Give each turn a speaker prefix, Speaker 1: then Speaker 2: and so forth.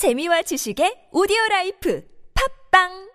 Speaker 1: 재미와 지식의 오디오 라이프. 팝빵